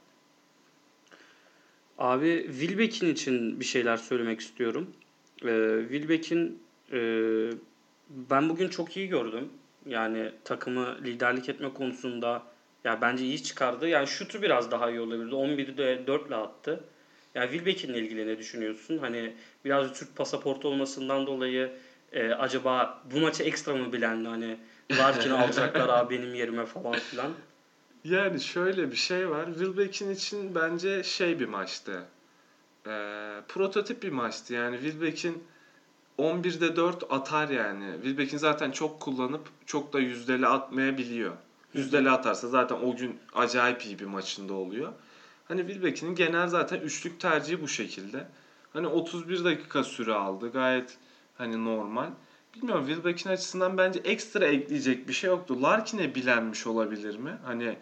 Abi Wilbeck'in için bir şeyler söylemek istiyorum. Ee, Wilbeck'in e, ben bugün çok iyi gördüm. Yani takımı liderlik etme konusunda ya bence iyi çıkardı. Yani şutu biraz daha iyi olabilirdi. 11'i de 4 ile attı. Yani Wilbeck'in ilgili ne düşünüyorsun? Hani biraz Türk pasaportu olmasından dolayı e, acaba bu maçı ekstra mı bilendi? Hani Larkin'i *laughs* alacaklar abi benim yerime falan filan. Yani şöyle bir şey var. Wilbeck'in için bence şey bir maçtı. E, prototip bir maçtı. Yani Wilbeck'in 11'de 4 atar yani. Wilbeck'in zaten çok kullanıp çok da yüzdeli atmayabiliyor. Yüzdeli atarsa zaten o gün acayip iyi bir maçında oluyor. Hani Wilbeck'in genel zaten üçlük tercihi bu şekilde. Hani 31 dakika süre aldı. Gayet hani normal. Bilmiyorum Wilbeck'in açısından bence ekstra ekleyecek bir şey yoktu. Larkin'e bilenmiş olabilir mi? Hani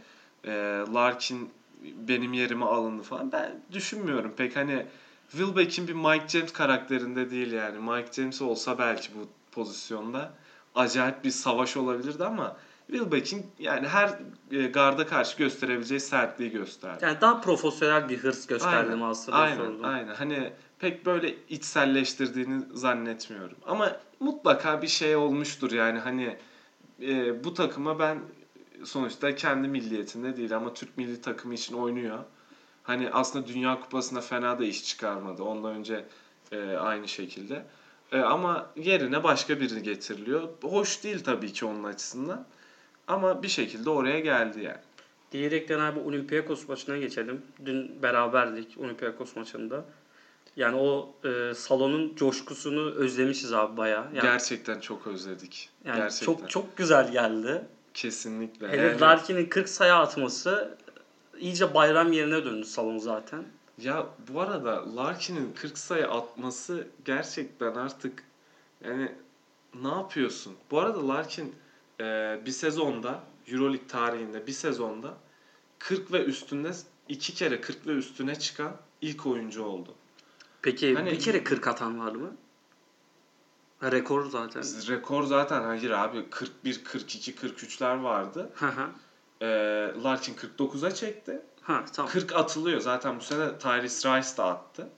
e, Larkin benim yerime alındı falan. Ben düşünmüyorum pek hani Wilbeck'in bir Mike James karakterinde değil yani. Mike James olsa belki bu pozisyonda acayip bir savaş olabilirdi ama Wilbeck'in yani her e, garda karşı gösterebileceği sertliği gösterdi. Yani daha profesyonel bir hırs gösterdim Aynen, aslında. Aynen, sordum. aynen. Hani pek böyle içselleştirdiğini zannetmiyorum. Ama mutlaka bir şey olmuştur yani hani e, bu takıma ben sonuçta kendi milliyetinde değil ama Türk milli takımı için oynuyor. Hani aslında Dünya Kupası'nda fena da iş çıkarmadı. Ondan önce e, aynı şekilde. E, ama yerine başka biri getiriliyor. Hoş değil tabii ki onun açısından. Ama bir şekilde oraya geldi yani. Diyerekten abi Olympiakos maçına geçelim. Dün beraberdik Olympiakos maçında. Yani o e, salonun coşkusunu özlemişiz abi bayağı. Yani, Gerçekten çok özledik. yani Gerçekten. çok çok güzel geldi. Kesinlikle. Hele Yani- Larkin'in 40 sayı atması iyice bayram yerine döndü salon zaten. Ya bu arada Larkin'in 40 sayı atması gerçekten artık yani ne yapıyorsun? Bu arada Larkin e, bir sezonda Euroleague tarihinde bir sezonda 40 ve üstünde iki kere 40 ve üstüne çıkan ilk oyuncu oldu. Peki Hani- bir kere 40 atan var mı? Ha, rekor zaten. Rekor zaten hayır abi 41, 42, 43'ler vardı. Hı hı. E, Larkin 49'a çekti. Ha tamam. 40 atılıyor. Zaten bu sene Tyrese Rice de attı.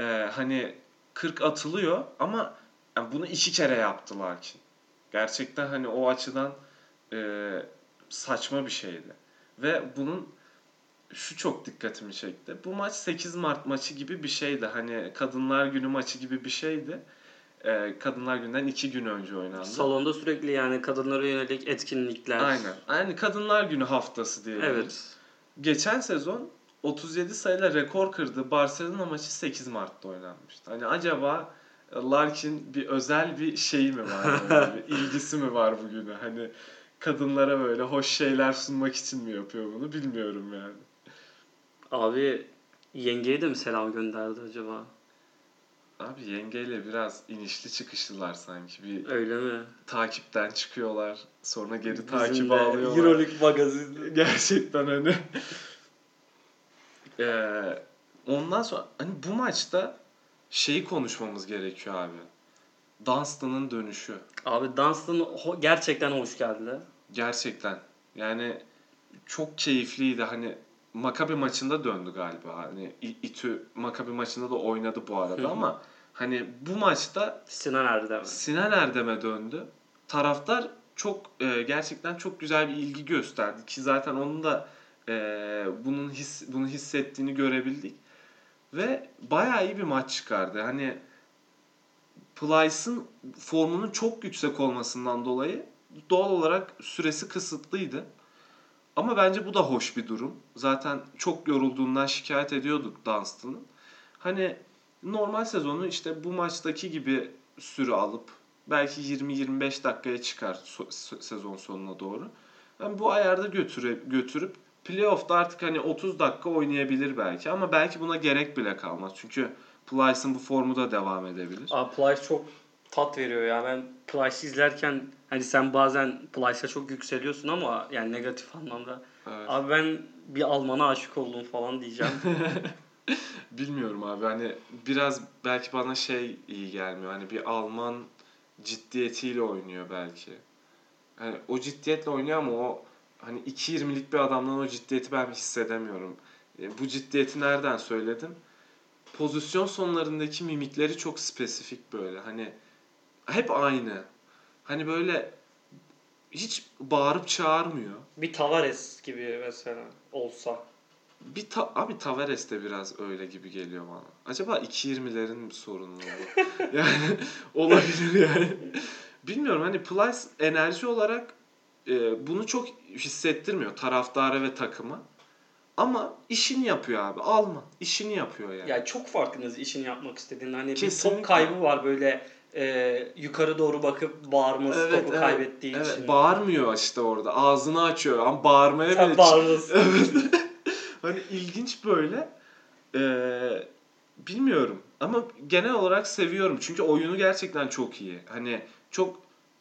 Ee, hani 40 atılıyor ama yani bunu iki kere yaptı Larkin. Gerçekten hani o açıdan e, saçma bir şeydi. Ve bunun şu çok dikkatimi çekti. Bu maç 8 Mart maçı gibi bir şeydi. Hani Kadınlar Günü maçı gibi bir şeydi. Ee, Kadınlar Günü'nden iki gün önce oynandı. Salonda sürekli yani kadınlara yönelik etkinlikler. Aynen. Yani Kadınlar Günü haftası diyebiliriz. Evet. Geçen sezon 37 sayıyla rekor kırdı. Barcelona maçı 8 Mart'ta oynanmıştı. Hani acaba Larkin bir özel bir şeyi mi var? *laughs* Bir ilgisi mi var bugüne? Hani kadınlara böyle hoş şeyler sunmak için mi yapıyor bunu bilmiyorum yani. Abi yengeye de mi selam gönderdi acaba? Abi yengeyle biraz inişli çıkışlılar sanki. Bir Öyle mi? takipten çıkıyorlar. Sonra geri Bizim takibe alıyorlar. Euroleague magazin. *laughs* Gerçekten hani. Ee, ondan sonra hani bu maçta şeyi konuşmamız gerekiyor abi. Dunstan'ın dönüşü. Abi Dunstan gerçekten hoş geldi. Gerçekten. Yani çok keyifliydi. Hani Makabi maçında döndü galiba. Hani İTÜ Makabi maçında da oynadı bu arada hı. ama hani bu maçta Sinan Erdem. Sinan Erdem'e döndü. Taraftar çok e, gerçekten çok güzel bir ilgi gösterdi ki zaten onun da e, bunun his bunu hissettiğini görebildik ve bayağı iyi bir maç çıkardı. Hani Plyce'ın formunun çok yüksek olmasından dolayı doğal olarak süresi kısıtlıydı. Ama bence bu da hoş bir durum. Zaten çok yorulduğundan şikayet ediyorduk Dunstan'ın. Hani normal sezonu işte bu maçtaki gibi süre alıp belki 20-25 dakikaya çıkar sezon sonuna doğru. Ben bu ayarda götüre, götürüp playoff'ta artık hani 30 dakika oynayabilir belki ama belki buna gerek bile kalmaz. Çünkü Plyce'ın bu formu da devam edebilir. Abi Plyce çok tat veriyor ya. Ben Plyce'i izlerken hani sen bazen Plyce'a çok yükseliyorsun ama yani negatif anlamda. Evet. Abi ben bir Alman'a aşık oldum falan diyeceğim. *laughs* Bilmiyorum abi hani biraz belki bana şey iyi gelmiyor. Hani bir Alman ciddiyetiyle oynuyor belki. Hani o ciddiyetle oynuyor ama o hani 2.20'lik bir adamdan o ciddiyeti ben hissedemiyorum. E, bu ciddiyeti nereden söyledim? Pozisyon sonlarındaki mimikleri çok spesifik böyle. Hani hep aynı. Hani böyle hiç bağırıp çağırmıyor. bir Tavares gibi mesela olsa. Bir ta- abi Tavares de biraz öyle gibi geliyor bana. Acaba 2.20'lerin mi sorunu bu? *laughs* yani olabilir yani. Bilmiyorum hani Plyce enerji olarak e, bunu çok hissettirmiyor taraftara ve takıma. Ama işini yapıyor abi. Alman. işini yapıyor yani. Yani çok farkınız işini yapmak istediğin. Hani bir Kesinlikle. top kaybı var böyle e, yukarı doğru bakıp bağırması Evet, topu evet, kaybettiği Evet, için. bağırmıyor işte orada. Ağzını açıyor ama bağırmaya Sen bile *laughs* bağırırsın. Evet. *laughs* hani ilginç böyle. Ee, bilmiyorum ama genel olarak seviyorum çünkü oyunu gerçekten çok iyi. Hani çok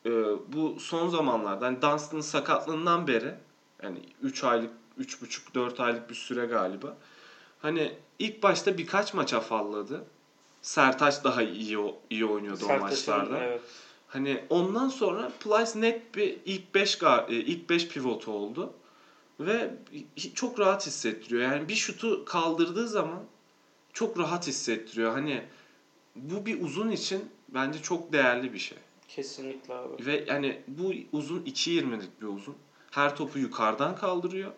e, bu son zamanlarda hani Dunstan'ın sakatlığından beri yani 3 aylık 3,5 4 aylık bir süre galiba. Hani ilk başta birkaç maç afalladı. Sertaç daha iyi o- iyi oynuyordu o Sertaç'ın, maçlarda. Evet. Hani ondan sonra Plyce net bir ilk 5 ilk 5 pivotu oldu ve çok rahat hissettiriyor. Yani bir şutu kaldırdığı zaman çok rahat hissettiriyor. Hani bu bir uzun için bence çok değerli bir şey. Kesinlikle abi. Ve yani bu uzun 2.20'lik bir uzun. Her topu yukarıdan kaldırıyor.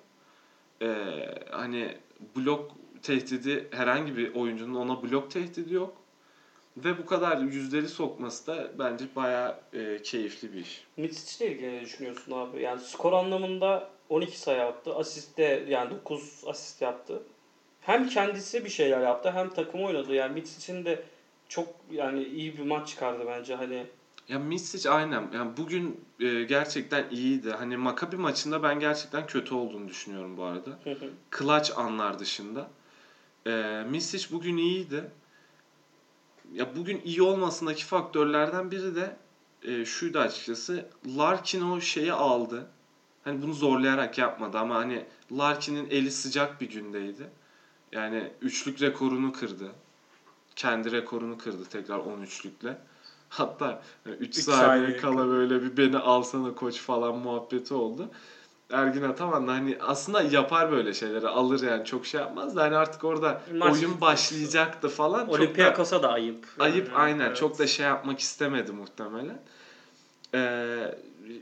Ee, hani blok tehdidi herhangi bir oyuncunun ona blok tehdidi yok. Ve bu kadar yüzdeli sokması da bence bayağı e, keyifli bir iş. Mitsic ile ilgili ne düşünüyorsun abi? Yani skor anlamında 12 sayı attı. Asiste yani 9 asist yaptı. Hem kendisi bir şeyler yaptı hem takım oynadı. Yani Mitsic'in de çok yani iyi bir maç çıkardı bence. Hani Ya Misic aynen. Yani bugün e, gerçekten iyiydi. Hani Maccabi maçında ben gerçekten kötü olduğunu düşünüyorum bu arada. Clutch anlar dışında. E, Misic bugün iyiydi. ya bugün iyi olmasındaki faktörlerden biri de e, şuydu açıkçası. Larkin o şeyi aldı. Hani bunu zorlayarak yapmadı ama hani Larkin'in eli sıcak bir gündeydi. Yani üçlük rekorunu kırdı. Kendi rekorunu kırdı tekrar 13'lükle. Hatta 3 Üç saniye saniye kala böyle bir beni alsana koç falan muhabbeti oldu. Ergin Ataman da hani aslında yapar böyle şeyleri alır yani çok şey yapmaz da hani artık orada Maç- oyun başlayacaktı falan. Çok da- Olympiakos'a da ayıp. Ayıp Yani, aynen. evet. Çok da şey yapmak istemedi muhtemelen. Ee,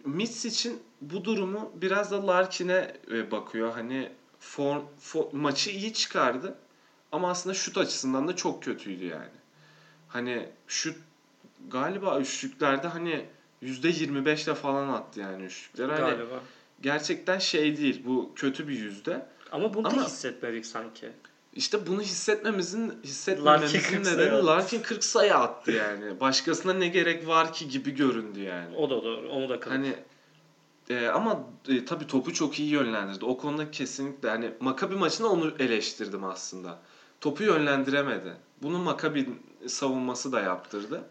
Mitch için bu durumu biraz da Larkin'e e, bakıyor. Hani form, fo- maçı iyi çıkardı ama aslında şut açısından da çok kötüydü yani. Hani şut galiba üçlüklerde hani %25 ile falan attı yani üçlükleri. Hani Galiba. Gerçekten şey değil. Bu kötü bir yüzde. Ama bunu Ama- da hissetmedik sanki. İşte bunu hissetmemizin Larkin hissetmememizin 40 sayı nedeni. Larkin 40 sayı attı yani. Başkasına ne gerek var ki gibi göründü yani. O da doğru. Onu da kabul. Hani e, ama e, tabii topu çok iyi yönlendirdi. O konuda kesinlikle hani Makabi maçında onu eleştirdim aslında. Topu yönlendiremedi. Bunu Makabi savunması da yaptırdı.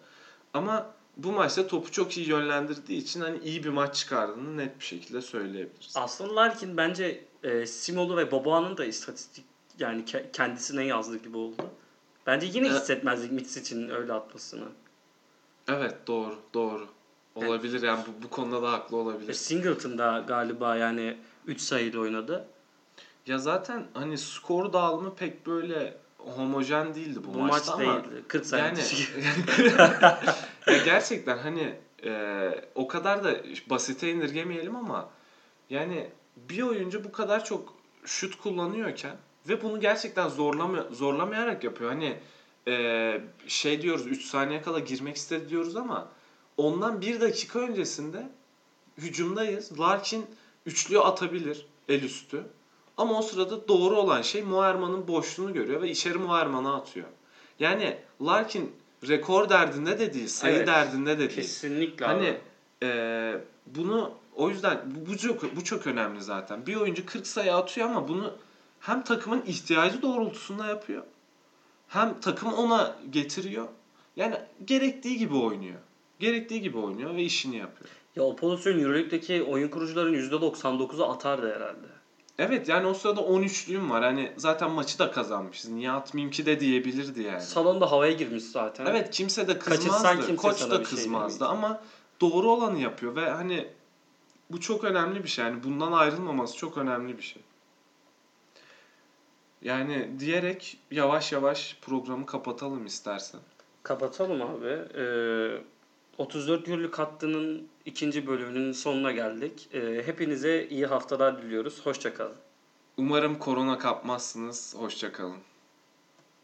Ama bu maçta topu çok iyi yönlendirdiği için hani iyi bir maç çıkardığını net bir şekilde söyleyebiliriz. Aslında Larkin bence e, Simolu ve Boboa'nın da istatistik yani ke- kendisine yazdığı gibi oldu. Bence yine Evet. hissetmezdik Mitch için öyle atmasını. Evet doğru doğru. Olabilir yani bu, bu konuda da haklı olabilir. Singleton da galiba yani 3 sayıyla oynadı. Ya zaten hani skor dağılımı pek böyle homojen değildi bu, Bu, maçta maç ama değildi. 40 sayı *laughs* yani ya gerçekten hani e, o kadar da basite indirgemeyelim ama yani bir oyuncu bu kadar çok şut kullanıyorken ve bunu gerçekten zorlama, zorlamayarak yapıyor. Hani e, şey diyoruz 3 saniye kala girmek istedi diyoruz ama ondan bir dakika öncesinde hücumdayız. Larkin üçlüyü atabilir el üstü. Ama o sırada doğru olan şey Muerman'ın boşluğunu görüyor ve içeri Muerman'a atıyor. Yani Larkin rekor derdinde de değil, sayı Evet. derdinde de değil. Kesinlikle Hani abi. e, bunu o yüzden bu, bu çok bu çok önemli zaten. Bir oyuncu 40 sayı atıyor ama bunu hem takımın ihtiyacı doğrultusunda yapıyor. Hem takım ona getiriyor. Yani gerektiği gibi oynuyor. Gerektiği gibi oynuyor ve işini yapıyor. Ya o pozisyon Euroleague'deki oyun kurucuların %99'u atardı herhalde. Evet yani o sırada 13'lüğüm var. Hani zaten maçı da kazanmışız. Niye atmayayım ki de diyebilirdi yani. Salonda havaya girmiş zaten. Evet kimse de kızmazdı. kimse Koç da şey kızmazdı demeyecek. ama doğru olanı yapıyor ve hani bu çok önemli bir şey. Yani bundan ayrılmaması çok önemli bir şey. Yani diyerek yavaş yavaş programı kapatalım istersen. Kapatalım abi. Ee, 34 Gürlük hattının ikinci bölümünün sonuna geldik. Ee, hepinize iyi haftalar diliyoruz. Hoşçakalın. Umarım korona kapmazsınız. Hoşçakalın.